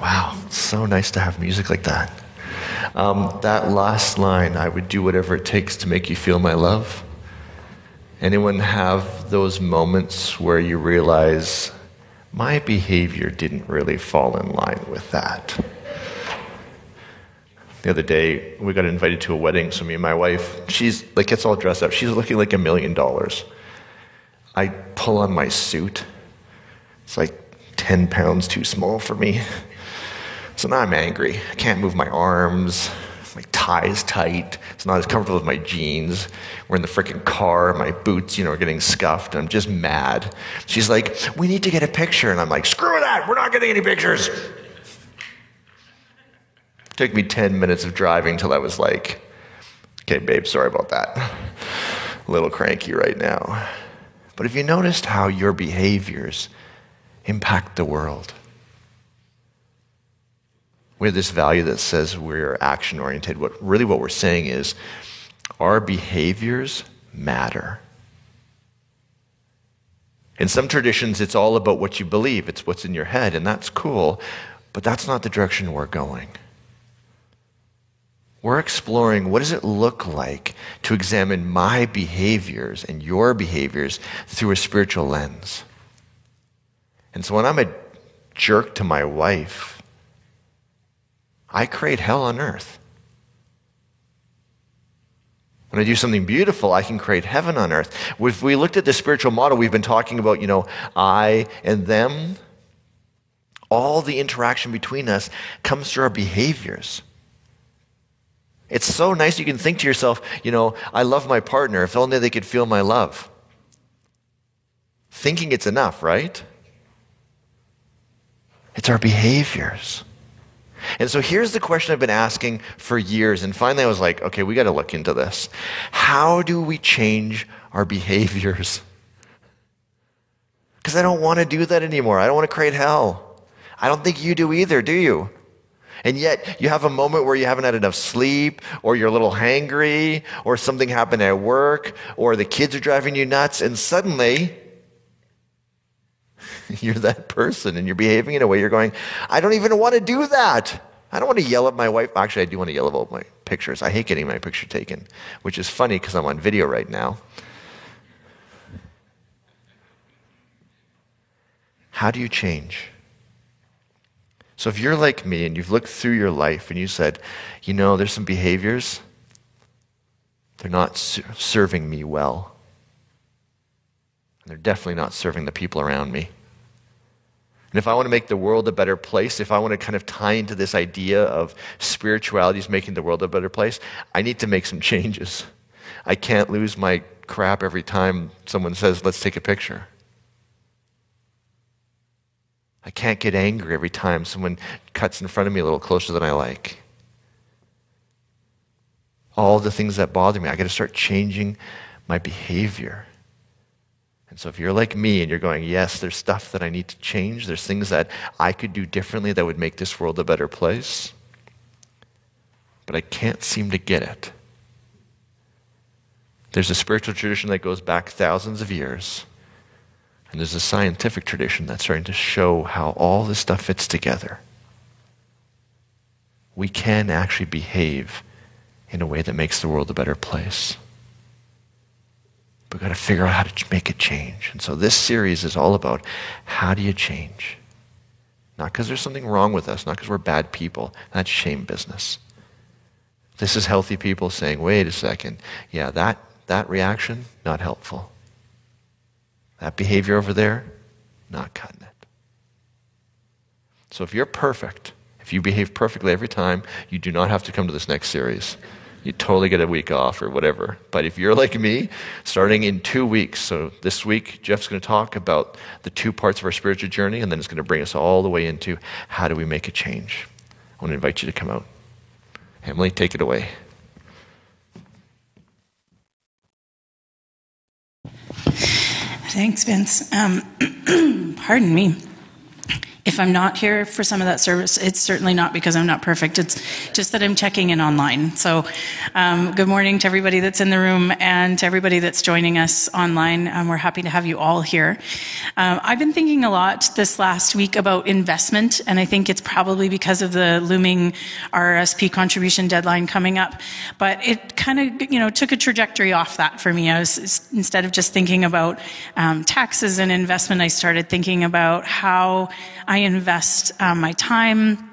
Wow, so nice to have music like that. Um, that last line, I would do whatever it takes to make you feel my love. Anyone have those moments where you realize my behavior didn't really fall in line with that? The other day, we got invited to a wedding, so me and my wife, she's like gets all dressed up. She's looking like a million dollars. I pull on my suit. It's like 10 pounds too small for me. So now I'm angry. I can't move my arms. My tie's tight. It's not as comfortable as my jeans. We're in the freaking car. My boots, you know, are getting scuffed. I'm just mad. She's like, we need to get a picture. And I'm like, screw that. We're not getting any pictures. It took me 10 minutes of driving till I was like, okay, babe, sorry about that. A little cranky right now. But have you noticed how your behaviors impact the world? We have this value that says we're action oriented. What really what we're saying is our behaviors matter. In some traditions, it's all about what you believe, it's what's in your head, and that's cool, but that's not the direction we're going. We're exploring what does it look like to examine my behaviors and your behaviors through a spiritual lens. And so when I'm a jerk to my wife, I create hell on earth. When I do something beautiful, I can create heaven on earth. If we looked at the spiritual model, we've been talking about, you know, I and them. All the interaction between us comes through our behaviors. It's so nice you can think to yourself, you know, I love my partner. If only they could feel my love. Thinking it's enough, right? It's our behaviors. And so here's the question I've been asking for years. And finally, I was like, okay, we got to look into this. How do we change our behaviors? Because I don't want to do that anymore. I don't want to create hell. I don't think you do either, do you? And yet, you have a moment where you haven't had enough sleep, or you're a little hangry, or something happened at work, or the kids are driving you nuts, and suddenly, you're that person and you're behaving in a way you're going, I don't even want to do that. I don't want to yell at my wife. Actually, I do want to yell about my pictures. I hate getting my picture taken, which is funny because I'm on video right now. How do you change? So, if you're like me and you've looked through your life and you said, you know, there's some behaviors, they're not serving me well. And they're definitely not serving the people around me. And if I want to make the world a better place, if I want to kind of tie into this idea of spirituality is making the world a better place, I need to make some changes. I can't lose my crap every time someone says, let's take a picture. I can't get angry every time someone cuts in front of me a little closer than I like. All the things that bother me, I got to start changing my behavior. And so if you're like me and you're going, yes, there's stuff that I need to change, there's things that I could do differently that would make this world a better place, but I can't seem to get it. There's a spiritual tradition that goes back thousands of years, and there's a scientific tradition that's starting to show how all this stuff fits together. We can actually behave in a way that makes the world a better place. We've got to figure out how to make it change. And so this series is all about how do you change? Not because there's something wrong with us, not because we're bad people. That's shame business. This is healthy people saying, wait a second. Yeah, that, that reaction, not helpful. That behavior over there, not cutting it. So if you're perfect, if you behave perfectly every time, you do not have to come to this next series you totally get a week off or whatever. But if you're like me, starting in two weeks, so this week, Jeff's going to talk about the two parts of our spiritual journey, and then it's going to bring us all the way into how do we make a change. I want to invite you to come out. Emily, take it away. Thanks, Vince. Um, pardon me. If I'm not here for some of that service, it's certainly not because I'm not perfect. It's just that I'm checking in online. So, um, good morning to everybody that's in the room and to everybody that's joining us online. Um, we're happy to have you all here. Um, I've been thinking a lot this last week about investment, and I think it's probably because of the looming RRSP contribution deadline coming up. But it kind of, you know, took a trajectory off that for me. I was instead of just thinking about um, taxes and investment, I started thinking about how I invest um, my time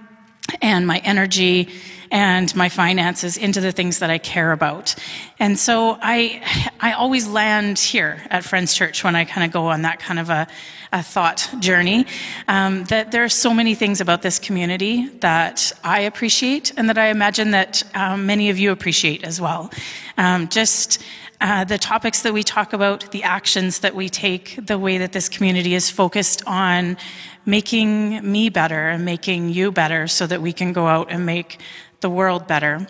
and my energy and my finances into the things that I care about. And so I, I always land here at Friends Church when I kind of go on that kind of a, a thought journey. Um, that there are so many things about this community that I appreciate and that I imagine that um, many of you appreciate as well. Um, just uh, the topics that we talk about, the actions that we take, the way that this community is focused on making me better and making you better so that we can go out and make the world better.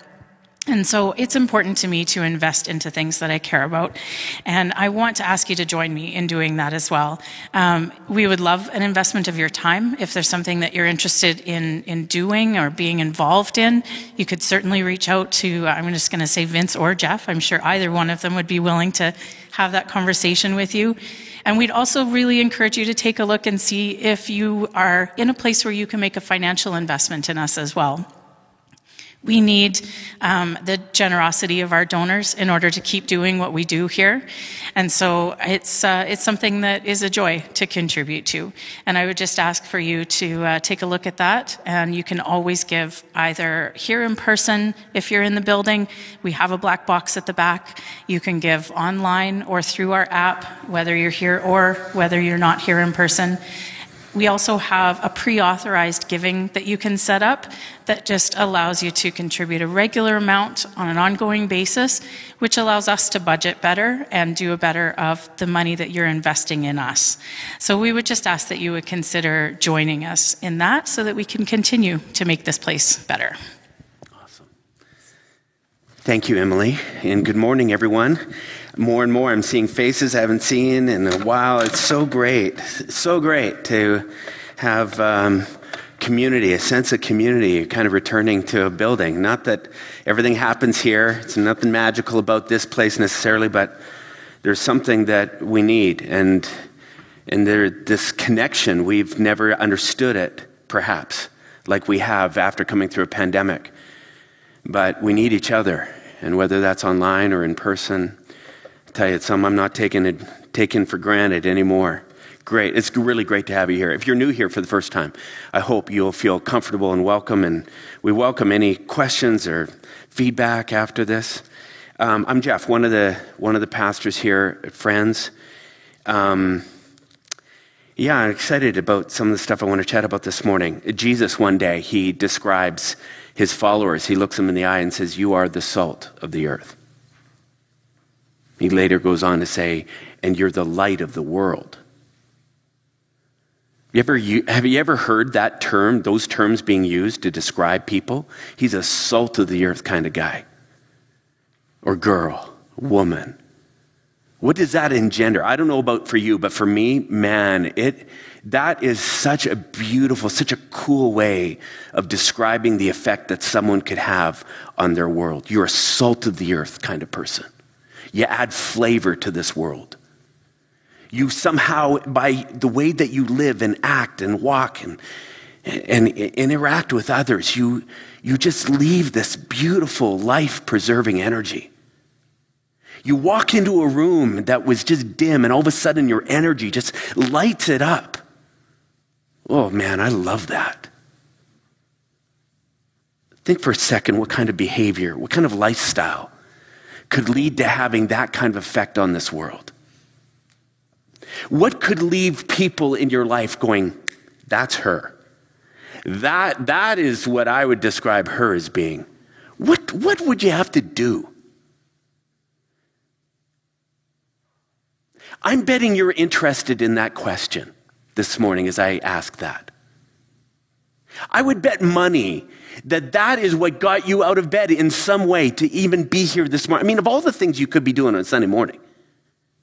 And so it's important to me to invest into things that I care about. And I want to ask you to join me in doing that as well. Um, we would love an investment of your time. If there's something that you're interested in, in doing or being involved in, you could certainly reach out to, I'm just going to say Vince or Jeff. I'm sure either one of them would be willing to have that conversation with you. And we'd also really encourage you to take a look and see if you are in a place where you can make a financial investment in us as well. We need um, the generosity of our donors in order to keep doing what we do here. And so it's, uh, it's something that is a joy to contribute to. And I would just ask for you to uh, take a look at that. And you can always give either here in person, if you're in the building, we have a black box at the back. You can give online or through our app, whether you're here or whether you're not here in person. We also have a pre authorized giving that you can set up that just allows you to contribute a regular amount on an ongoing basis, which allows us to budget better and do a better of the money that you're investing in us. So we would just ask that you would consider joining us in that so that we can continue to make this place better. Awesome. Thank you, Emily, and good morning, everyone more and more I'm seeing faces I haven't seen in a while. It's so great, so great to have um, community, a sense of community, kind of returning to a building. Not that everything happens here, it's nothing magical about this place necessarily, but there's something that we need. And, and there, this connection, we've never understood it, perhaps, like we have after coming through a pandemic. But we need each other. And whether that's online or in person, tell you, it's something I'm not taking, it, taking for granted anymore. Great. It's really great to have you here. If you're new here for the first time, I hope you'll feel comfortable and welcome. And we welcome any questions or feedback after this. Um, I'm Jeff, one of the one of the pastors here at Friends. Um, yeah, I'm excited about some of the stuff I want to chat about this morning. Jesus, one day, he describes his followers. He looks them in the eye and says, "You are the salt of the earth." He later goes on to say, and you're the light of the world. You ever, have you ever heard that term, those terms being used to describe people? He's a salt of the earth kind of guy. Or girl, woman. What does that engender? I don't know about for you, but for me, man, it that is such a beautiful, such a cool way of describing the effect that someone could have on their world. You're a salt of the earth kind of person. You add flavor to this world. You somehow, by the way that you live and act and walk and, and, and interact with others, you, you just leave this beautiful, life preserving energy. You walk into a room that was just dim, and all of a sudden your energy just lights it up. Oh man, I love that. Think for a second what kind of behavior, what kind of lifestyle could lead to having that kind of effect on this world? What could leave people in your life going, that's her? That, that is what I would describe her as being. What, what would you have to do? I'm betting you're interested in that question this morning as I ask that. I would bet money that that is what got you out of bed in some way to even be here this morning. I mean, of all the things you could be doing on Sunday morning,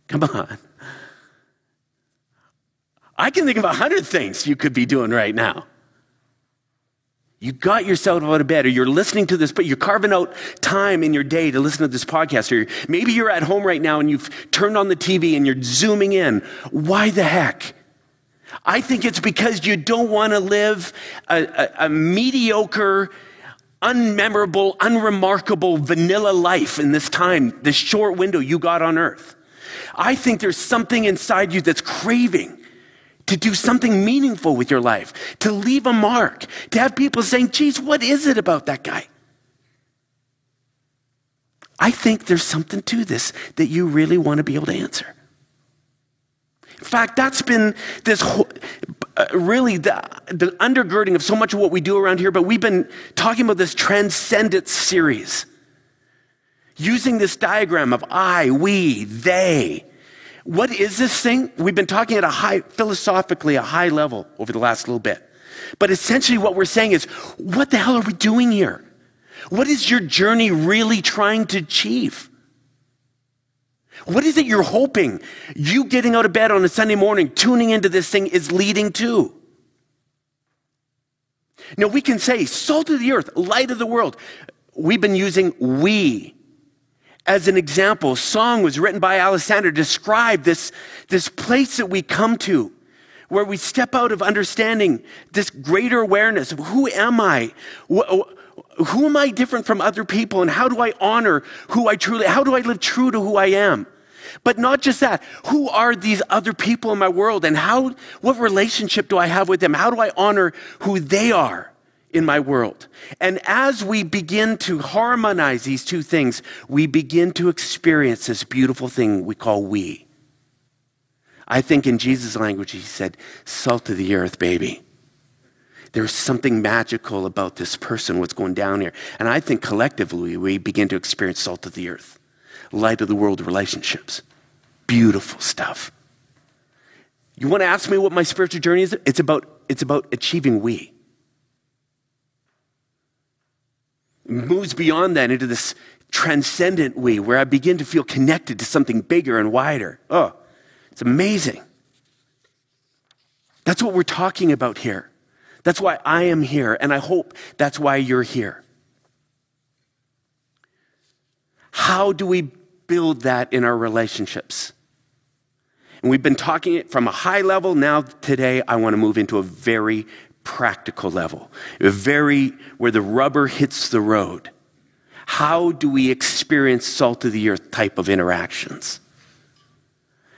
come on. I can think of a hundred things you could be doing right now. You got yourself out of bed, or you're listening to this, but you're carving out time in your day to listen to this podcast, or maybe you're at home right now and you've turned on the TV and you're zooming in. Why the heck? I think it's because you don't want to live a, a, a mediocre, unmemorable, unremarkable, vanilla life in this time, this short window you got on earth. I think there's something inside you that's craving to do something meaningful with your life, to leave a mark, to have people saying, geez, what is it about that guy? I think there's something to this that you really want to be able to answer. In fact, that's been this uh, really the, the undergirding of so much of what we do around here, but we've been talking about this transcendence series. Using this diagram of I, we, they, what is this thing? We've been talking at a high, philosophically, a high level over the last little bit. But essentially, what we're saying is, what the hell are we doing here? What is your journey really trying to achieve? What is it you're hoping you getting out of bed on a Sunday morning, tuning into this thing is leading to? Now, we can say, salt of the earth, light of the world. We've been using we as an example, song was written by Alexander describe this, this place that we come to where we step out of understanding this greater awareness of who am I? Who am I different from other people? And how do I honor who I truly, how do I live true to who I am? But not just that, who are these other people in my world and how, what relationship do I have with them? How do I honor who they are? in my world. And as we begin to harmonize these two things, we begin to experience this beautiful thing we call we. I think in Jesus' language, he said, salt of the earth, baby. There's something magical about this person, what's going down here. And I think collectively, we begin to experience salt of the earth, light of the world relationships. Beautiful stuff. You want to ask me what my spiritual journey is? It's about, it's about achieving we. moves beyond that into this transcendent we, where I begin to feel connected to something bigger and wider. Oh, it's amazing. That's what we're talking about here. That's why I am here, and I hope that's why you're here. How do we build that in our relationships? And we've been talking it from a high level. Now, today, I want to move into a very practical level, a very where the rubber hits the road. How do we experience salt of the earth type of interactions?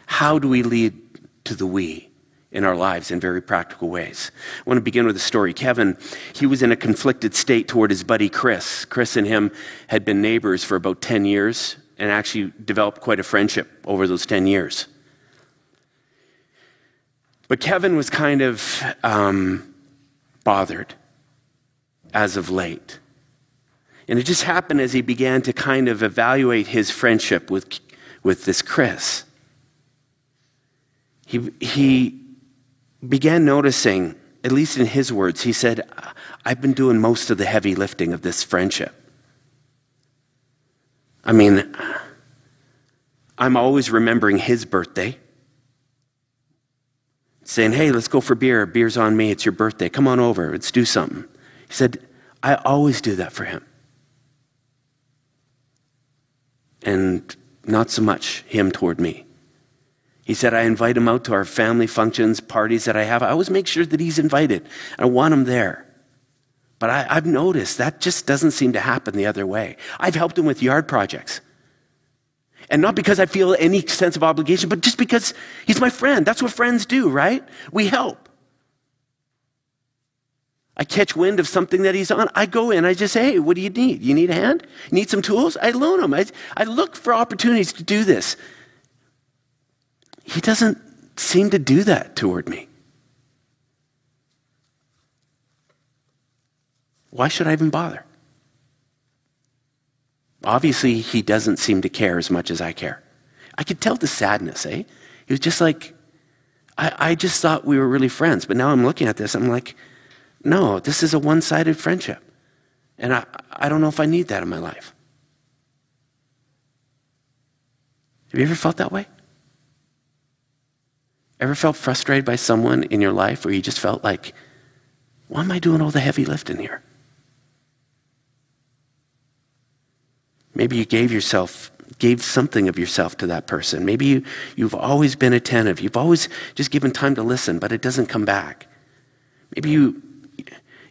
How do we lead to the we in our lives in very practical ways? I want to begin with a story. Kevin, he was in a conflicted state toward his buddy Chris. Chris and him had been neighbors for about 10 years and actually developed quite a friendship over those 10 years. But Kevin was kind of um, bothered as of late. And it just happened as he began to kind of evaluate his friendship with, with this Chris. He, he began noticing, at least in his words, he said, I've been doing most of the heavy lifting of this friendship. I mean, I'm always remembering his birthday saying, Hey, let's go for beer. Beer's on me. It's your birthday. Come on over. Let's do something. He said, I always do that for him. And not so much him toward me. He said, I invite him out to our family functions, parties that I have. I always make sure that he's invited. I want him there. But I, have noticed that just doesn't seem to happen the other way. I've helped him with yard projects. And not because I feel any sense of obligation, but just because he's my friend. That's what friends do, right? We help. I catch wind of something that he's on. I go in. I just say, hey, what do you need? You need a hand? Need some tools? I loan him. I, I look for opportunities to do this. He doesn't seem to do that toward me. Why should I even bother? Obviously, he doesn't seem to care as much as I care. I could tell the sadness, eh? He was just like, I, I just thought we were really friends, but now I'm looking at this, I'm like, no, this is a one sided friendship. And I, I don't know if I need that in my life. Have you ever felt that way? Ever felt frustrated by someone in your life where you just felt like, why am I doing all the heavy lifting here? Maybe you gave yourself, gave something of yourself to that person. Maybe you, you've always been attentive. You've always just given time to listen, but it doesn't come back. Maybe you,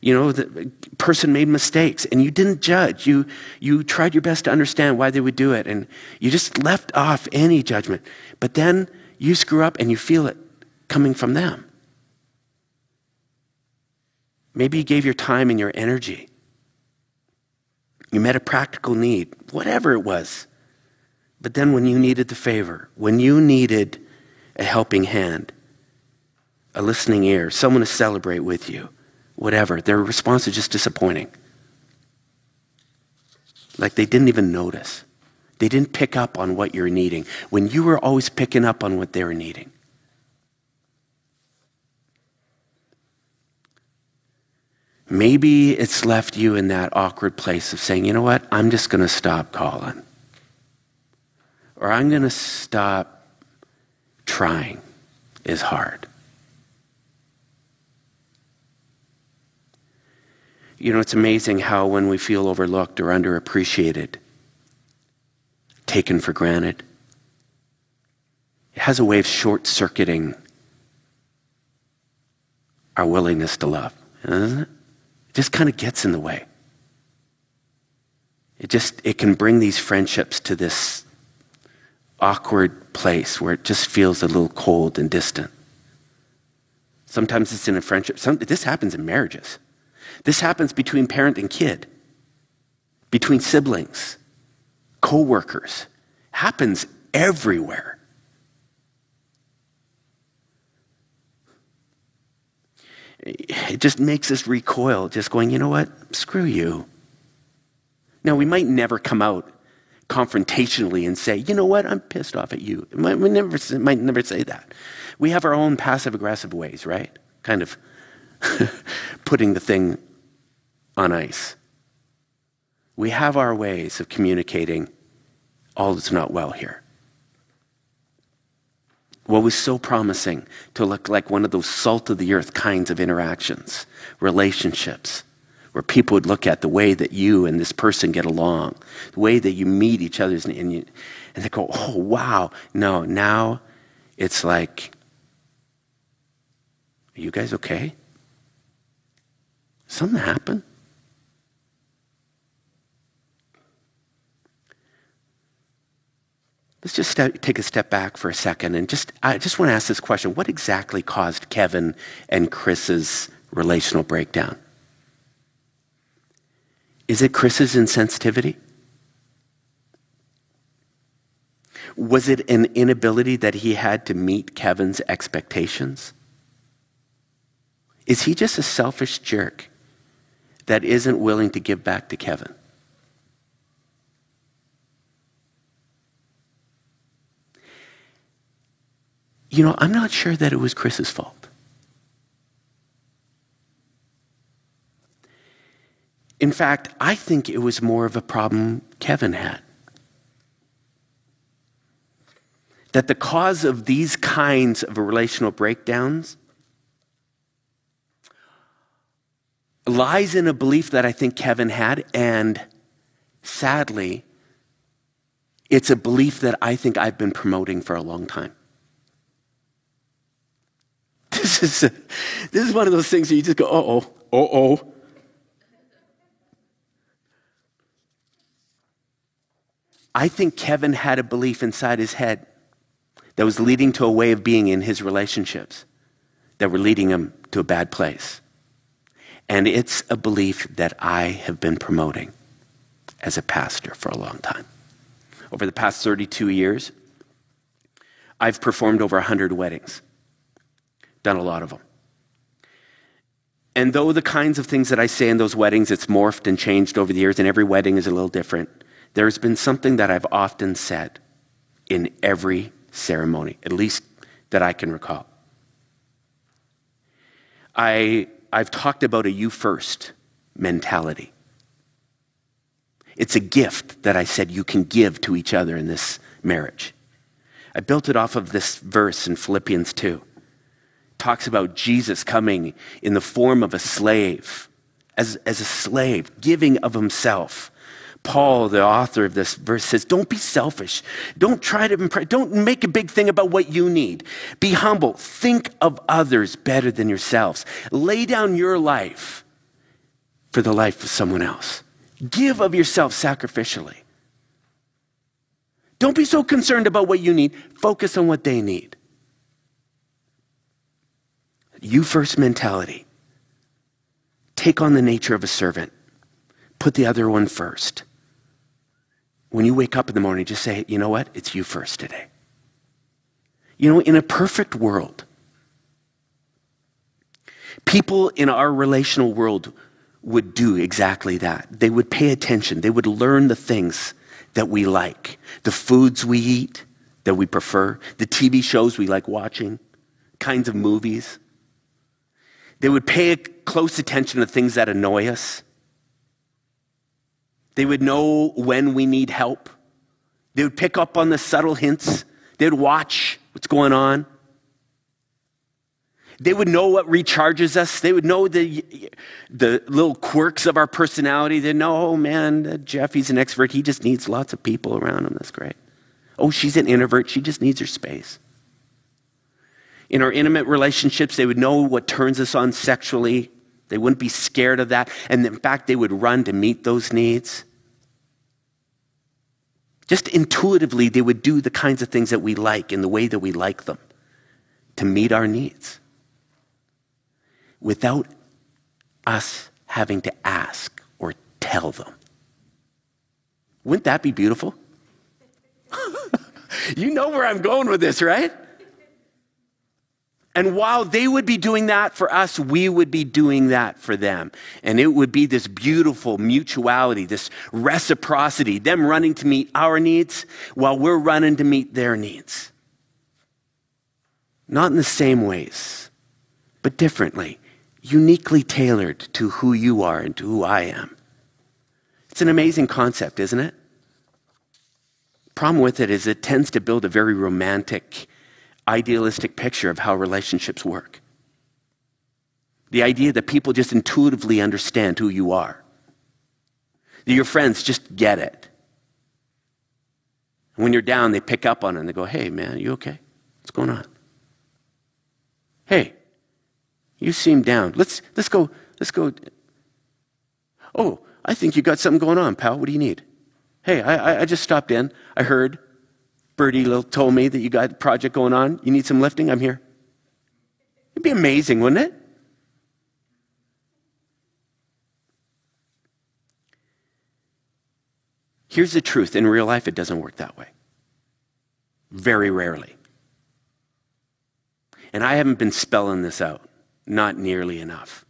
you know, the person made mistakes and you didn't judge. You, you tried your best to understand why they would do it and you just left off any judgment. But then you screw up and you feel it coming from them. Maybe you gave your time and your energy. You met a practical need, whatever it was. But then when you needed the favor, when you needed a helping hand, a listening ear, someone to celebrate with you, whatever, their response is just disappointing. Like they didn't even notice. They didn't pick up on what you're needing when you were always picking up on what they were needing. Maybe it's left you in that awkward place of saying, you know what, I'm just going to stop calling. Or I'm going to stop trying is hard. You know, it's amazing how when we feel overlooked or underappreciated, taken for granted, it has a way of short circuiting our willingness to love, doesn't it? It just kind of gets in the way. It just it can bring these friendships to this awkward place where it just feels a little cold and distant. Sometimes it's in a friendship. Some, this happens in marriages. This happens between parent and kid, between siblings, co-workers. Happens everywhere. it just makes us recoil, just going, you know what? Screw you. Now, we might never come out confrontationally and say, you know what? I'm pissed off at you. We never, might never say that. We have our own passive aggressive ways, right? Kind of putting the thing on ice. We have our ways of communicating all that's not well here what was so promising to look like one of those salt of the earth kinds of interactions, relationships, where people would look at the way that you and this person get along, the way that you meet each other, and, you, and they go, oh, wow. No, now it's like, are you guys okay? Something happened? Let's just take a step back for a second and just, I just want to ask this question. What exactly caused Kevin and Chris's relational breakdown? Is it Chris's insensitivity? Was it an inability that he had to meet Kevin's expectations? Is he just a selfish jerk that isn't willing to give back to Kevin? You know, I'm not sure that it was Chris's fault. In fact, I think it was more of a problem Kevin had. That the cause of these kinds of relational breakdowns lies in a belief that I think Kevin had, and sadly, it's a belief that I think I've been promoting for a long time. This is, this is one of those things that you just go, uh oh, uh oh. I think Kevin had a belief inside his head that was leading to a way of being in his relationships that were leading him to a bad place. And it's a belief that I have been promoting as a pastor for a long time. Over the past 32 years, I've performed over 100 weddings done a lot of them. And though the kinds of things that I say in those weddings, it's morphed and changed over the years, and every wedding is a little different, there's been something that I've often said in every ceremony, at least that I can recall. I, I've talked about a you first mentality. It's a gift that I said you can give to each other in this marriage. I built it off of this verse in Philippians 2 talks about Jesus coming in the form of a slave, as, as a slave, giving of himself. Paul, the author of this verse, says, Don't be selfish. Don't try to impress. Don't make a big thing about what you need. Be humble. Think of others better than yourselves. Lay down your life for the life of someone else. Give of yourself sacrificially. Don't be so concerned about what you need. Focus on what they need. You first mentality. Take on the nature of a servant. Put the other one first. When you wake up in the morning, just say, you know what? It's you first today. You know, in a perfect world, people in our relational world would do exactly that. They would pay attention, they would learn the things that we like, the foods we eat that we prefer, the TV shows we like watching, kinds of movies. They would pay close attention to things that annoy us. They would know when we need help. They would pick up on the subtle hints. They'd watch what's going on. They would know what recharges us. They would know the, the little quirks of our personality. They'd know, oh man, uh, Jeff, he's an extrovert. He just needs lots of people around him. That's great. Oh, she's an introvert. She just needs her space. In our intimate relationships, they would know what turns us on sexually. They wouldn't be scared of that. And in fact, they would run to meet those needs. Just intuitively, they would do the kinds of things that we like in the way that we like them to meet our needs without us having to ask or tell them. Wouldn't that be beautiful? you know where I'm going with this, right? And while they would be doing that for us, we would be doing that for them. And it would be this beautiful mutuality, this reciprocity, them running to meet our needs while we're running to meet their needs. Not in the same ways, but differently uniquely tailored to who you are and to who I am. It's an amazing concept, isn't it? Problem with it is it tends to build a very romantic, idealistic picture of how relationships work. The idea that people just intuitively understand who you are. That your friends just get it. When you're down, they pick up on it and they go, Hey, man, you okay? What's going on? Hey, you seem down. Let's, let's go, let's go. Oh, I think you got something going on, pal. What do you need? Hey, I, I just stopped in. I heard Bertie told me that you got a project going on. You need some lifting? I'm here. It'd be amazing, wouldn't it? Here's the truth in real life, it doesn't work that way. Very rarely. And I haven't been spelling this out not nearly enough.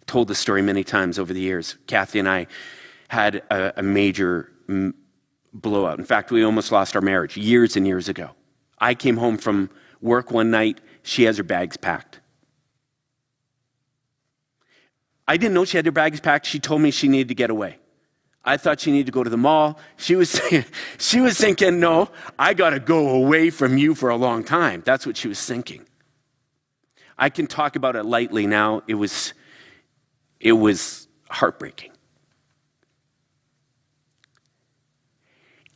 I've told the story many times over the years. Kathy and I had a, a major m- blowout. In fact, we almost lost our marriage years and years ago. I came home from work one night, she has her bags packed. I didn't know she had her bags packed. She told me she needed to get away. I thought she needed to go to the mall. She was, she was thinking, no, I got to go away from you for a long time. That's what she was thinking. I can talk about it lightly now. It was, it was heartbreaking.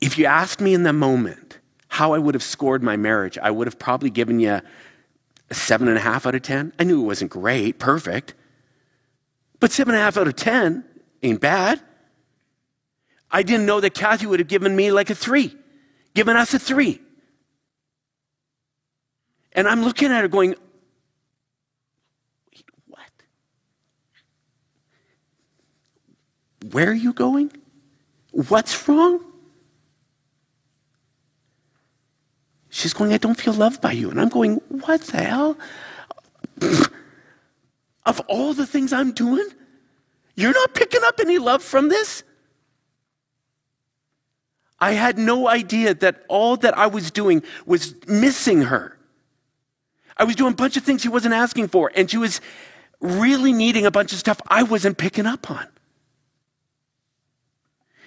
If you asked me in the moment how I would have scored my marriage, I would have probably given you a seven and a half out of 10. I knew it wasn't great, perfect. But seven and a half out of 10 ain't bad. I didn't know that Kathy would have given me like a three, given us a three. And I'm looking at her going, what? Where are you going? What's wrong? She's going, I don't feel loved by you. And I'm going, What the hell? of all the things I'm doing, you're not picking up any love from this? I had no idea that all that I was doing was missing her. I was doing a bunch of things she wasn't asking for, and she was really needing a bunch of stuff I wasn't picking up on.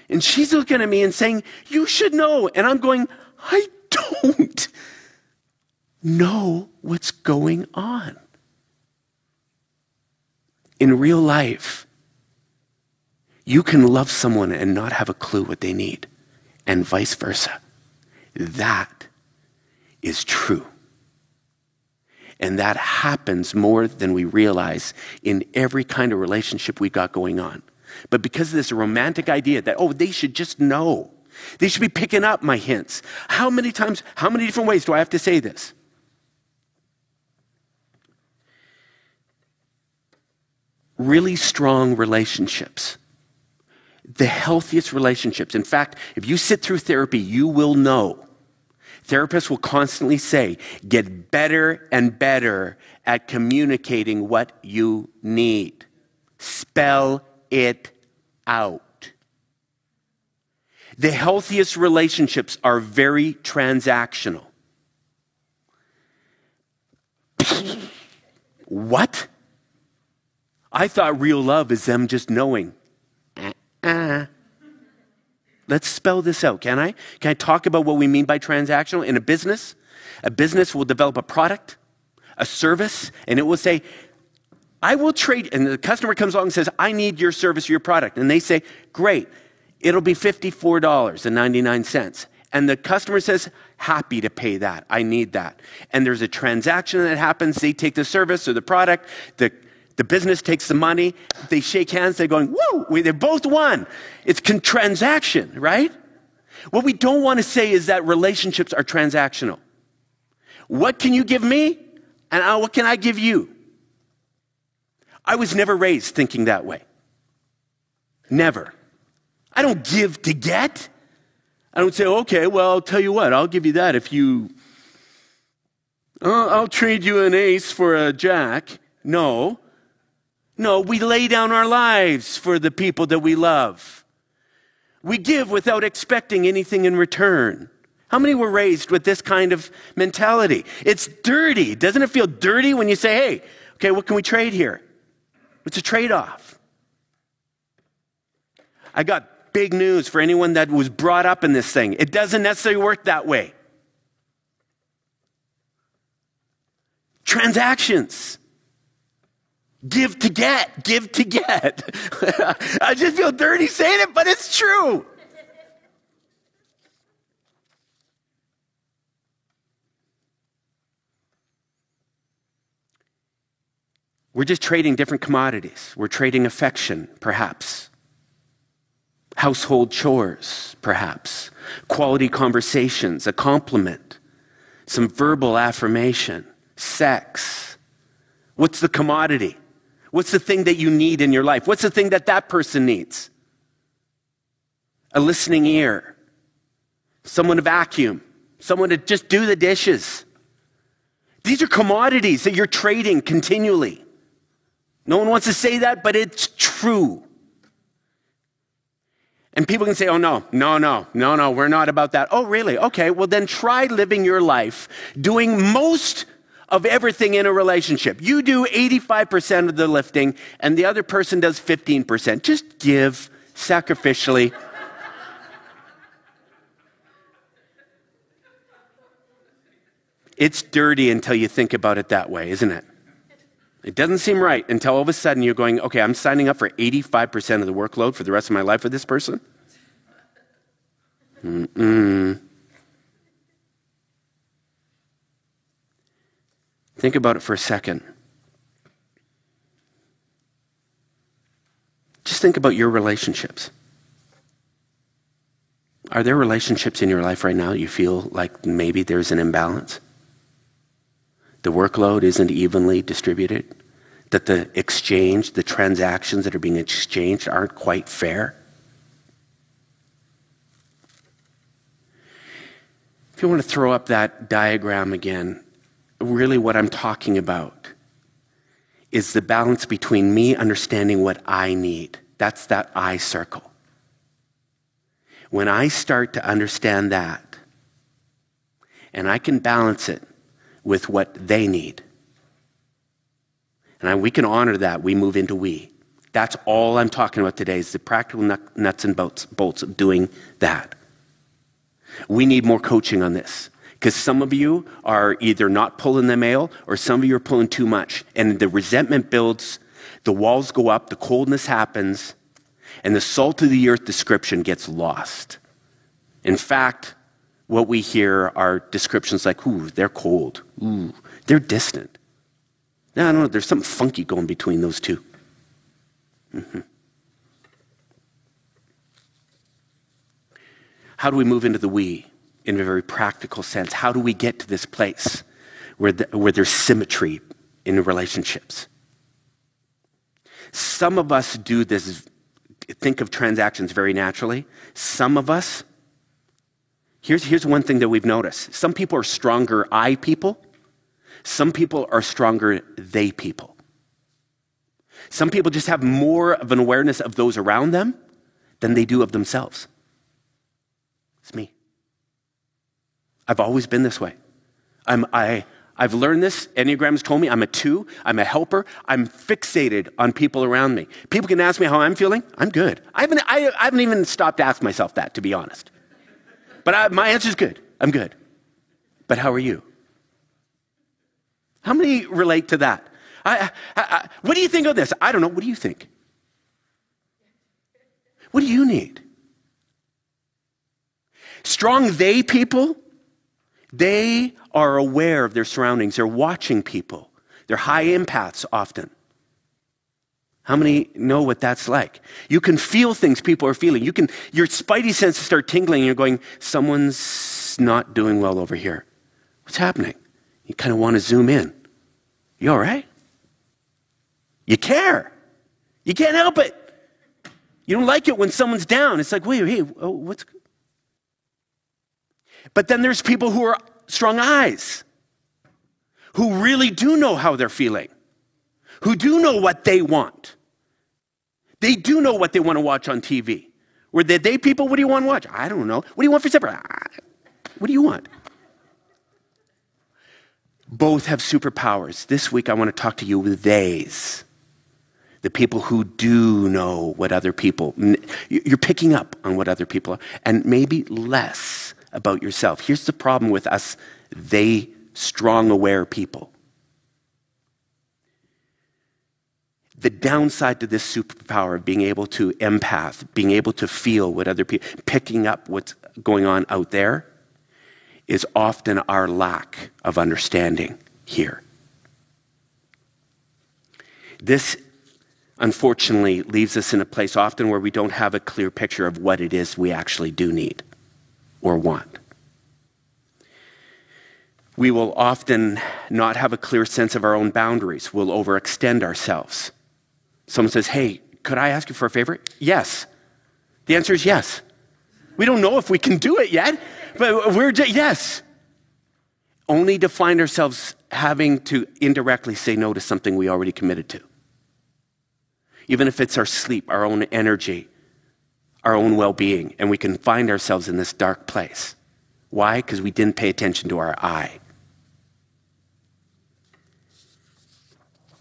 And she's looking at me and saying, You should know. And I'm going, I don't. know what's going on. In real life, you can love someone and not have a clue what they need, and vice versa. That is true. And that happens more than we realize in every kind of relationship we got going on. But because of this romantic idea that, oh, they should just know, they should be picking up my hints. How many times, how many different ways do I have to say this? Really strong relationships the healthiest relationships. In fact, if you sit through therapy, you will know. Therapists will constantly say, get better and better at communicating what you need. Spell it out. The healthiest relationships are very transactional. what? I thought real love is them just knowing. Uh, let's spell this out, can I? Can I talk about what we mean by transactional in a business? A business will develop a product, a service, and it will say, I will trade. And the customer comes along and says, I need your service or your product. And they say, Great, it'll be $54.99. And the customer says, Happy to pay that. I need that. And there's a transaction that happens. They take the service or the product. The the business takes the money, they shake hands, they're going, woo, they both won. It's con- transaction, right? What we don't want to say is that relationships are transactional. What can you give me? And uh, what can I give you? I was never raised thinking that way. Never. I don't give to get. I don't say, okay, well, I'll tell you what, I'll give you that if you, uh, I'll trade you an ace for a jack. No, no, we lay down our lives for the people that we love. We give without expecting anything in return. How many were raised with this kind of mentality? It's dirty. Doesn't it feel dirty when you say, hey, okay, what can we trade here? It's a trade off. I got big news for anyone that was brought up in this thing. It doesn't necessarily work that way. Transactions. Give to get, give to get. I just feel dirty saying it, but it's true. We're just trading different commodities. We're trading affection, perhaps. Household chores, perhaps. Quality conversations, a compliment, some verbal affirmation, sex. What's the commodity? What's the thing that you need in your life? What's the thing that that person needs? A listening ear, someone to vacuum, someone to just do the dishes. These are commodities that you're trading continually. No one wants to say that, but it's true. And people can say, oh, no, no, no, no, no, we're not about that. Oh, really? Okay, well, then try living your life doing most of everything in a relationship. You do 85% of the lifting, and the other person does 15%. Just give sacrificially. it's dirty until you think about it that way, isn't it? It doesn't seem right until all of a sudden you're going, okay, I'm signing up for 85% of the workload for the rest of my life with this person. Mm-mm. Think about it for a second. Just think about your relationships. Are there relationships in your life right now you feel like maybe there's an imbalance? The workload isn't evenly distributed? That the exchange, the transactions that are being exchanged aren't quite fair? If you want to throw up that diagram again, really what I'm talking about is the balance between me understanding what I need. That's that I circle. When I start to understand that, and I can balance it with what they need, and we can honor that, we move into we. That's all I'm talking about today is the practical nuts and bolts, of doing that. We need more coaching on this. Because some of you are either not pulling the mail or some of you are pulling too much. And the resentment builds, the walls go up, the coldness happens, and the salt of the earth description gets lost. In fact, what we hear are descriptions like, ooh, they're cold. Ooh, they're distant. No, I don't know. There's something funky going between those 2 mm-hmm. How do we move into the we in a very practical sense? How do we get to this place where, the, where there's symmetry in relationships? Some of us do this, think of transactions very naturally. Some of us, here's, here's one thing that we've noticed some people are stronger I people, some people are stronger they people. Some people just have more of an awareness of those around them than they do of themselves. It's me. I've always been this way. I'm, I, I've learned this. Enneagram's told me I'm a two. I'm a helper. I'm fixated on people around me. People can ask me how I'm feeling. I'm good. I haven't, I, I haven't even stopped to ask myself that, to be honest. But I, my answer is good. I'm good. But how are you? How many relate to that? I, I, what do you think of this? I don't know. What do you think? What do you need? Strong they people, they are aware of their surroundings. They're watching people. They're high empaths often. How many know what that's like? You can feel things people are feeling. You can, your spidey senses start tingling and you're going, someone's not doing well over here. What's happening? You kind of want to zoom in. You all right? You care. You can't help it. You don't like it when someone's down. It's like, wait, hey, oh, what's but then there's people who are strong eyes, who really do know how they're feeling, who do know what they want. They do know what they want to watch on TV. Were they, they people, what do you want to watch? I don't know. What do you want for supper? What do you want? Both have superpowers. This week I want to talk to you with theys. The people who do know what other people, you're picking up on what other people are, and maybe less about yourself. Here's the problem with us they strong, aware people. The downside to this superpower of being able to empath, being able to feel what other people, picking up what's going on out there, is often our lack of understanding here. This, unfortunately, leaves us in a place often where we don't have a clear picture of what it is we actually do need or want. We will often not have a clear sense of our own boundaries. We'll overextend ourselves. Someone says, Hey, could I ask you for a favor? Yes. The answer is yes. We don't know if we can do it yet, but we're just, yes. Only to find ourselves having to indirectly say no to something we already committed to. Even if it's our sleep, our own energy, our own well being, and we can find ourselves in this dark place. Why? Because we didn't pay attention to our I.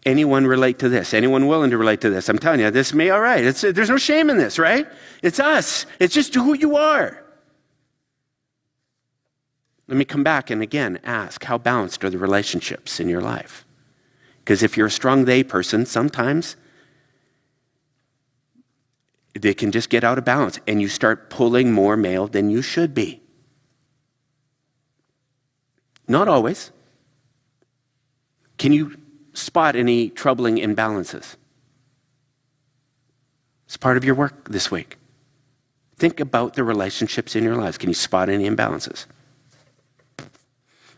Anyone relate to this? Anyone willing to relate to this? I'm telling you, this may all right. It's, there's no shame in this, right? It's us. It's just who you are. Let me come back and again ask how balanced are the relationships in your life? Because if you're a strong they person, sometimes they can just get out of balance and you start pulling more male than you should be. Not always. Can you spot any troubling imbalances? It's part of your work this week. Think about the relationships in your lives. Can you spot any imbalances?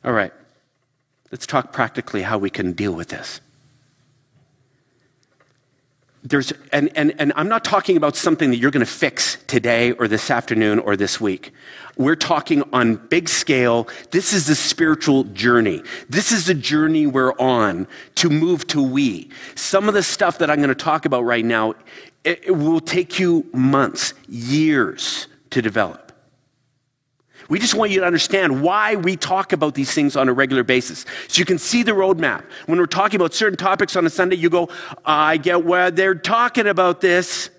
All right. Let's talk practically how we can deal with this there's, and, and, and I'm not talking about something that you're going to fix today or this afternoon or this week. We're talking on big scale. This is the spiritual journey. This is the journey we're on to move to we. Some of the stuff that I'm going to talk about right now, it, it will take you months, years to develop. We just want you to understand why we talk about these things on a regular basis. So you can see the roadmap. When we're talking about certain topics on a Sunday, you go, I get why they're talking about this.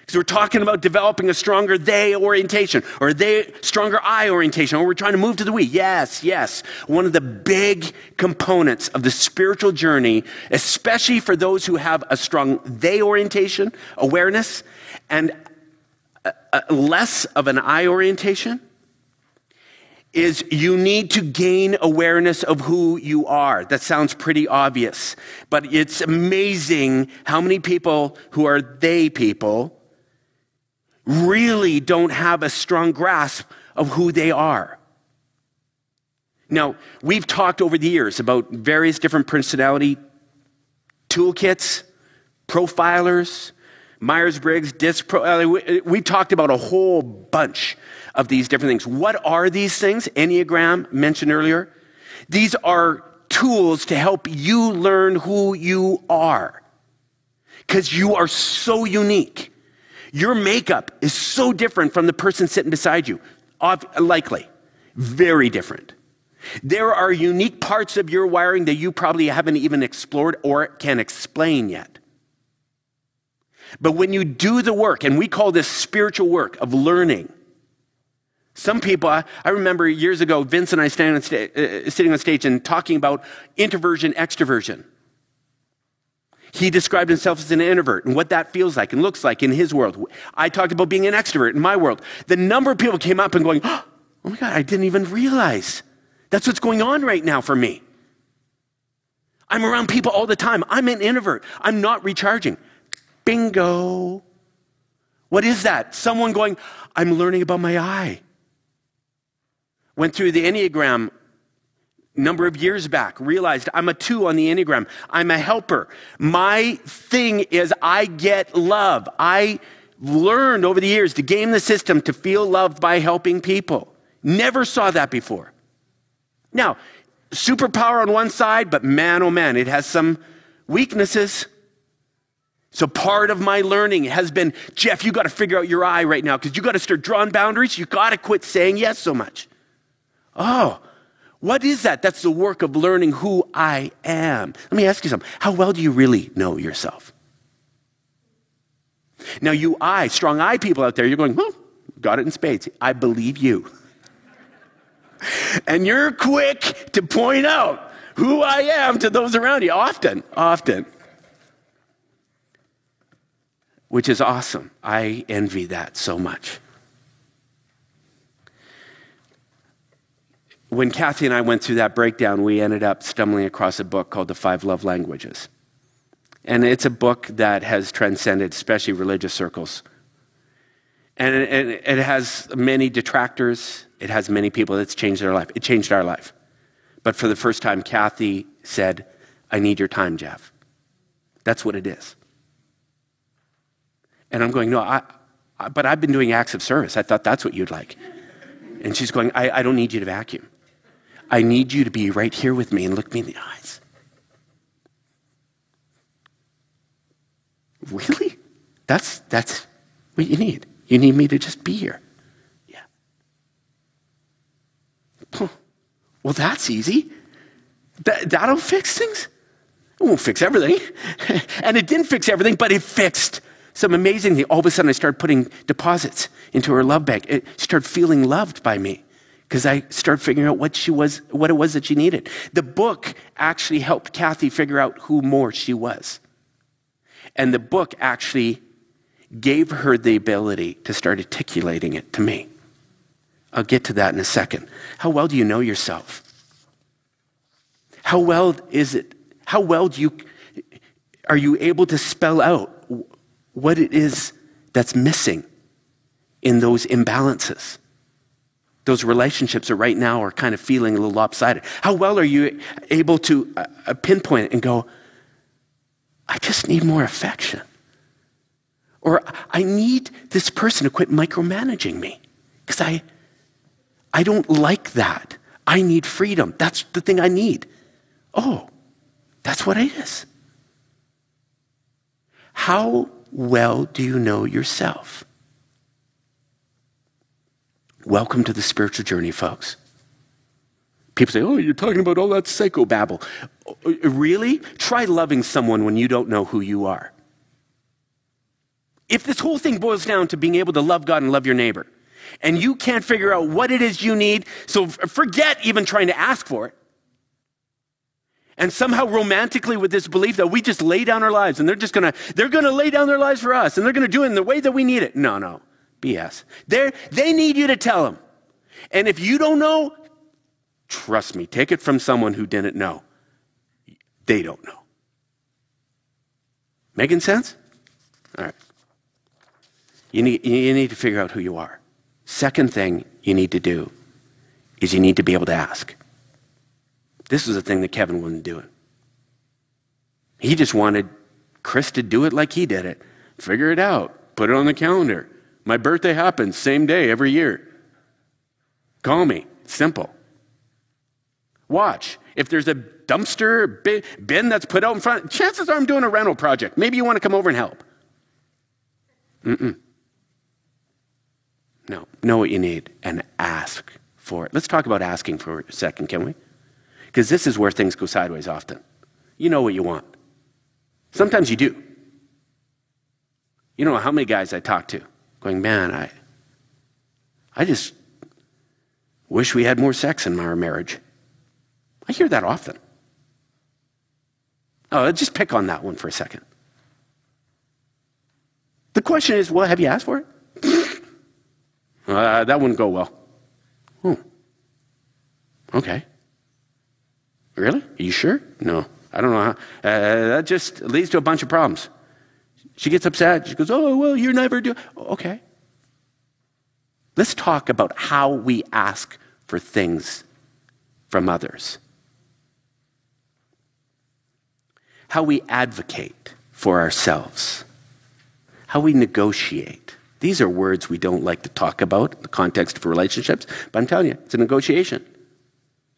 Because we're talking about developing a stronger they orientation or they stronger I orientation, or we're trying to move to the we. Yes, yes. One of the big components of the spiritual journey, especially for those who have a strong they orientation, awareness, and a, a less of an I orientation, is you need to gain awareness of who you are. That sounds pretty obvious, but it's amazing how many people who are they people really don't have a strong grasp of who they are. Now, we've talked over the years about various different personality toolkits, profilers, Myers Briggs, DISC. Pro, uh, we, we talked about a whole bunch of these different things. What are these things? Enneagram, mentioned earlier. These are tools to help you learn who you are because you are so unique. Your makeup is so different from the person sitting beside you. Likely. Very different. There are unique parts of your wiring that you probably haven't even explored or can explain yet. But when you do the work, and we call this spiritual work of learning, some people, I, remember years ago, Vince and I on sta- uh, sitting on stage and talking about introversion, extroversion. He described himself as an introvert and what that feels like and looks like in his world. I talked about being an extrovert in my world. The number of people came up and going, oh my God, I didn't even realize. That's what's going on right now for me. I'm around people all the time. I'm an introvert. I'm not recharging. Bingo. What is that? Someone going, I'm learning about my I. Went through the Enneagram number of years back, realized I'm a two on the Enneagram. I'm a helper. My thing is I get love. I learned over the years to game the system to feel loved by helping people. Never saw that before. Now, superpower on one side, but man, oh man, it has some weaknesses. So part of my learning has been, Jeff, you got to figure out your I right now because you got to start drawing boundaries. You got to quit saying yes so much. Oh, what is that? That's the work of learning who I am. Let me ask you something. How well do you really know yourself? Now, you I, strong I people out there, you're going, well, got it in spades. I believe you. and you're quick to point out who I am to those around you, often, often. Which is awesome. I envy that so much. When Kathy and I went through that breakdown, we ended up stumbling across a book called The Five Love Languages. And it's a book that has transcended, especially religious circles. And it, has many detractors, it has many people that's changed their life. It changed our life. But for the first time, Kathy said, I need your time, Jeff. That's what it is. And I'm going, no, I, I, but I've been doing acts of service. I thought that's what you'd like. And she's going, I, I don't need you to vacuum. I need you to be right here with me and look me in the eyes. Really? That's, that's what you need. You need me to just be here. Yeah. Well, that's easy. That, that'll fix things. It won't fix everything. and it didn't fix everything, but it fixed some amazing thing. All of a sudden, I started putting deposits into her love bank. It started feeling loved by me because I started figuring out what she was, what it was that she needed. The book actually helped Kathy figure out who more she was. And the book actually gave her the ability to start articulating it to me. I'll get to that in a second. How well do you know yourself? How well is it? How well do you are you able to spell out what it is that's missing in those imbalances? Those relationships that right now are kind of feeling a little lopsided? How well are you able to uh, pinpoint it and go, I just need more affection? Or I need this person to quit micromanaging me because I, I don't like that. I need freedom. That's the thing I need. Oh, that's what it is. How well do you know yourself? Welcome to the spiritual journey, folks. People say, Oh, you're talking about all that psychobabble. Uh, really? Try loving someone when you don't know who you are. If this whole thing boils down to being able to love God and love your neighbor, and you can't figure out what it is you need, so forget even trying to ask for it. And somehow romantically with this belief that we just lay down our lives and they're just gonna, they're gonna lay down their lives for us and they're gonna do it in the way that we need it. No, no. BS. they they need you to tell them. And if you don't know, trust me, take it from someone who didn't know. They don't know. Making sense? All right. You need, you need to figure out who you are. Second thing you need to do is you need to be able to ask. This is the thing that Kevin wasn't doing. He just wanted Chris to do it like he did it. Figure it out. Put it on the calendar. My birthday happens same day every year. Call me. Simple. Watch. If there's a dumpster bin that's put out in front, chances are I'm doing a rental project. Maybe you want to come over and help. Mm-mm. No, know what you need and ask for it. Let's talk about asking for a second, can we? Because this is where things go sideways often. You know what you want. Sometimes you do. You know how many guys I talk to going, man, I, I just wish we had more sex in our marriage. I hear that often. Oh, just pick on that one for a second. The question is, well, have you asked for it? uh, that wouldn't go well. Oh. Okay. Really? Are you sure? No. I don't know how. Uh, that just leads to a bunch of problems. She gets upset. She goes, Oh, well, you're never doing. Okay. Let's talk about how we ask for things from others, how we advocate for ourselves, how we negotiate. These are words we don't like to talk about in the context of relationships, but I'm telling you, it's a negotiation.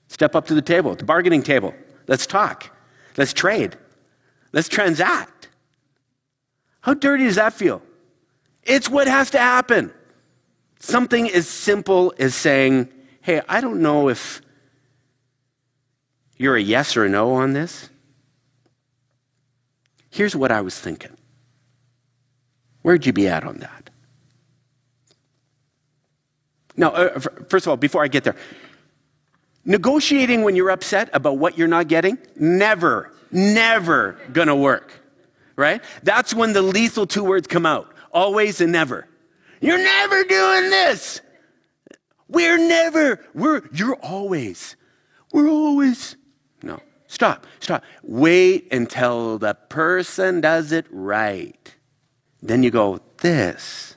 Step up to the table, the bargaining table. Let's talk. Let's trade. Let's transact. How dirty does that feel? It's what has to happen. Something as simple as saying, hey, I don't know if you're a yes or a no on this. Here's what I was thinking. Where'd you be at on that? Now, uh, first of all, before I get there, negotiating when you're upset about what you're not getting, never, never gonna work, right? That's when the lethal two words come out always and never. You're never doing this. We're never, we're, you're always, we're always. No, stop, stop. Wait until the person does it right. Then you go, this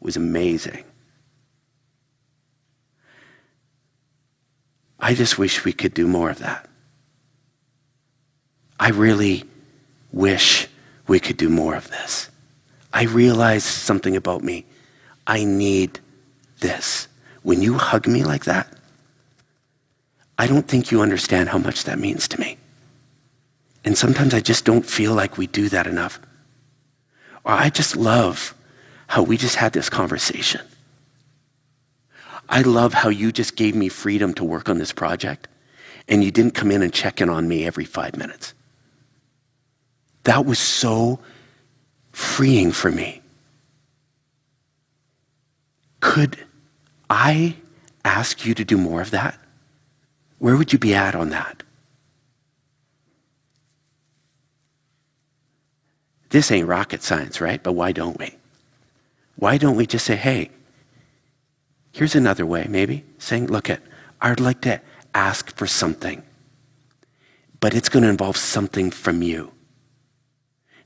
was amazing. I just wish we could do more of that. I really wish we could do more of this. I realize something about me. I need this. When you hug me like that, I don't think you understand how much that means to me. And sometimes I just don't feel like we do that enough. Or I just love how we just had this conversation. I love how you just gave me freedom to work on this project and you didn't come in and check in on me every five minutes. That was so freeing for me. Could I ask you to do more of that? Where would you be at on that? This ain't rocket science, right? But why don't we? Why don't we just say, hey, here's another way, maybe? Saying, look at, I'd like to ask for something, but it's going to involve something from you.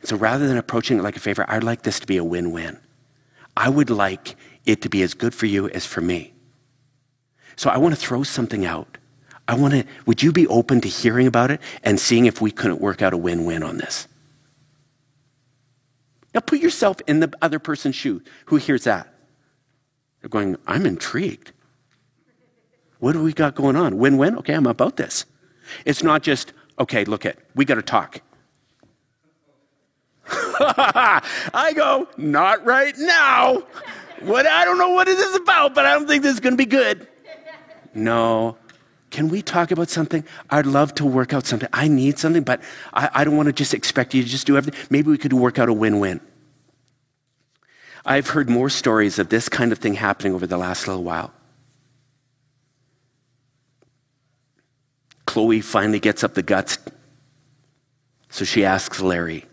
So rather than approaching it like a favor, I'd like this to be a win win. I would like it to be as good for you as for me. So I want to throw something out. I want to, would you be open to hearing about it and seeing if we couldn't work out a win win on this? Now put yourself in the other person's shoe who hears that. They're going, I'm intrigued. What do we got going on? Win win? Okay, I'm about this. It's not just, okay, look at, we got to talk. I go, not right now. What I don't know what it is about, but I don't think this is going to be good. No. Can we talk about something? I'd love to work out something. I need something, but I, I don't want to just expect you to just do everything. Maybe we could work out a win win. I've heard more stories of this kind of thing happening over the last little while. Chloe finally gets up the guts, so she asks Larry,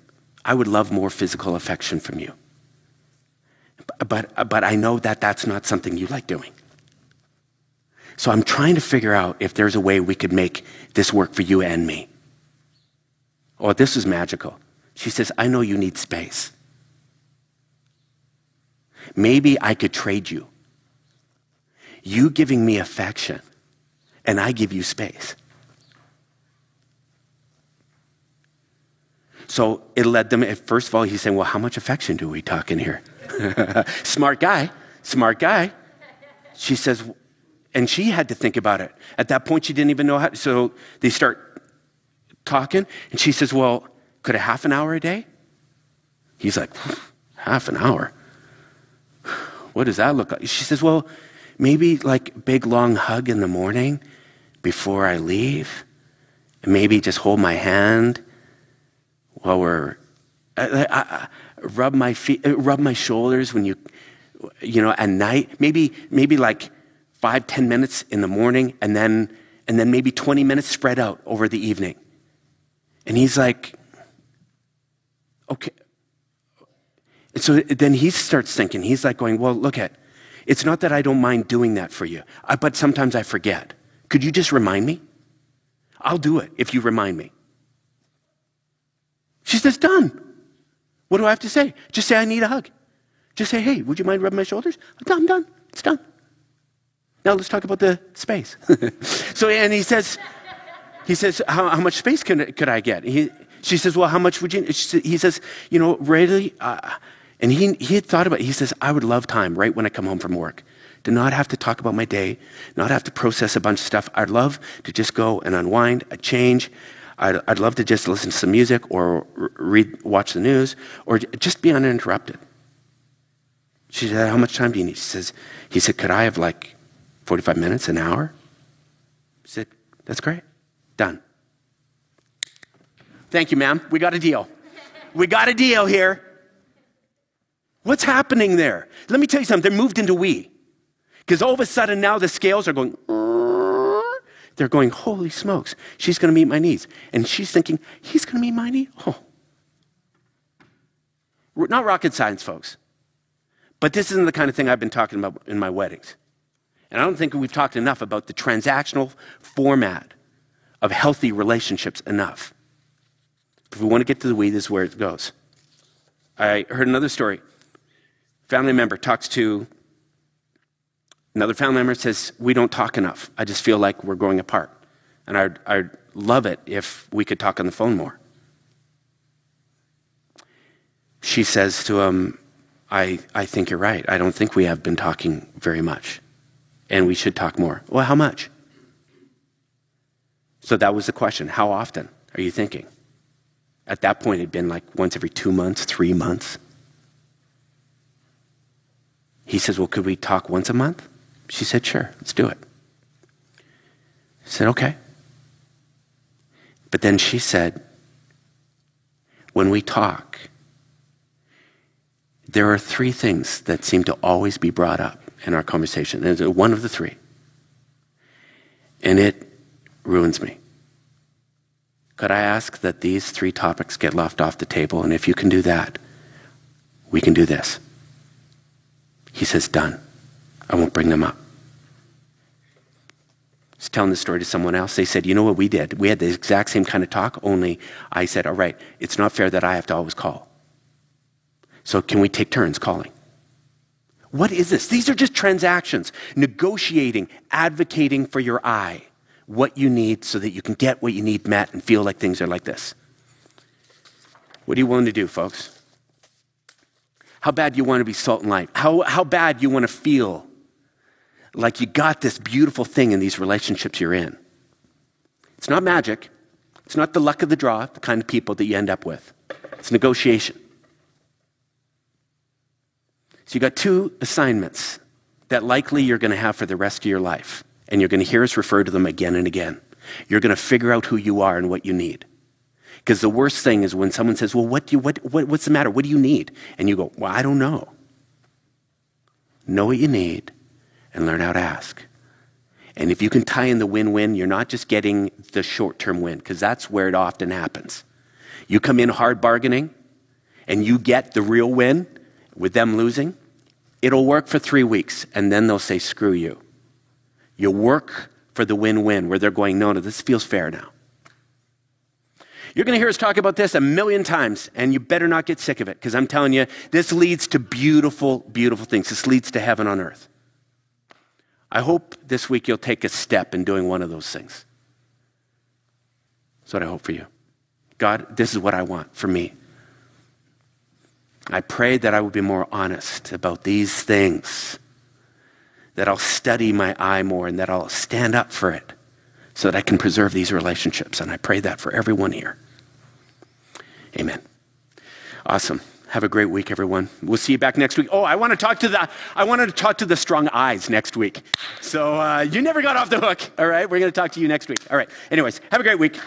I would love more physical affection from you. But, but I know that that's not something you like doing. So I'm trying to figure out if there's a way we could make this work for you and me. Oh, this is magical. She says, I know you need space. Maybe I could trade you. You giving me affection, and I give you space. So it led them, first of all, he's saying, Well, how much affection do we talk in here? smart guy, smart guy. She says, and she had to think about it. At that point, she didn't even know how. So they start talking, and she says, Well, could a half an hour a day? He's like, Half an hour? What does that look like? She says, Well, maybe like big long hug in the morning before I leave. And maybe just hold my hand while we're. I, I, I, rub my feet, uh, rub my shoulders when you, you know, at night. Maybe, maybe like five, ten minutes in the morning, and then, and then maybe 20 minutes spread out over the evening. And he's like, okay. And so then he starts thinking, he's like going, well, look at, it's not that I don't mind doing that for you, uh, but sometimes I forget. Could you just remind me? I'll do it if you remind me. She says, done. What do I have to say? Just say, I need a hug. Just say, hey, would you mind rubbing my shoulders? I'm done. It's done. Now let's talk about the space. so, and he says, he says, how, how much space can, could I get? He, she says, well, how much would you? he says, you know, really? Uh, and he, he had thought about it. He says, I would love time right when I come home from work to not have to talk about my day, not have to process a bunch of stuff. I'd love to just go and unwind, a change, I'd, I'd love to just listen to some music or read, watch the news or just be uninterrupted. She said, How much time do you need? She says, He said, Could I have like 45 minutes, an hour? She said, That's great. Done. Thank you, ma'am. We got a deal. We got a deal here. What's happening there? Let me tell you something. They're moved into we. Because all of a sudden now the scales are going, they're going, Holy smokes, she's going to meet my needs. And she's thinking, He's going to meet my needs? Oh. Not rocket science, folks. But this isn't the kind of thing I've been talking about in my weddings. And I don't think we've talked enough about the transactional format of healthy relationships enough. If we want to get to the we, this is where it goes. I heard another story. Family member talks to Another family member says, We don't talk enough. I just feel like we're growing apart. And I'd, I'd love it if we could talk on the phone more. She says to him, I, I think you're right. I don't think we have been talking very much. And we should talk more. Well, how much? So that was the question. How often are you thinking? At that point, it'd been like once every two months, three months. He says, Well, could we talk once a month? She said, Sure, let's do it. I said, Okay. But then she said, When we talk, there are three things that seem to always be brought up in our conversation. There's one of the three. And it ruins me. Could I ask that these three topics get left off the table? And if you can do that, we can do this. He says, Done. I won't bring them up. I was telling the story to someone else. They said, You know what we did? We had the exact same kind of talk, only I said, All right, it's not fair that I have to always call. So can we take turns calling? What is this? These are just transactions, negotiating, advocating for your I, what you need so that you can get what you need met and feel like things are like this. What are you willing to do, folks? How bad you want to be salt and light? How, how bad you want to feel like you got this beautiful thing in these relationships you're in. It's not magic. It's not the luck of the draw, the kind of people that you end up with. It's negotiation. So you got two assignments that likely you're going to have for the rest of your life. And you're going to hear us refer to them again and again. You're going to figure out who you are and what you need. Because the worst thing is when someone says, Well, what do you, what, what, what's the matter? What do you need? And you go, Well, I don't know. know what you need, and learn how to ask. And if you can tie in the win win, you're not just getting the short term win, because that's where it often happens. You come in hard bargaining and you get the real win with them losing, it'll work for three weeks, and then they'll say, screw you. You work for the win win, where they're going, no, no, this feels fair now. You're going to hear us talk about this a million times, and you better not get sick of it, because I'm telling you, this leads to beautiful, beautiful things. This leads to heaven on earth. I hope this week you'll take a step in doing one of those things. That's what I hope for you. God, this is what I want for me. I pray that I will be more honest about these things, that I'll study my I more, and that I'll stand up for it so that I can preserve these relationships. And I pray that for everyone here. Amen. Awesome. Have a great week, everyone. We'll see you back next week. Oh, I want to talk to the I wanted to talk to the strong eyes next week. So uh, you never got off the hook. All right, we're going to talk to you next week. All right. Anyways, have a great week.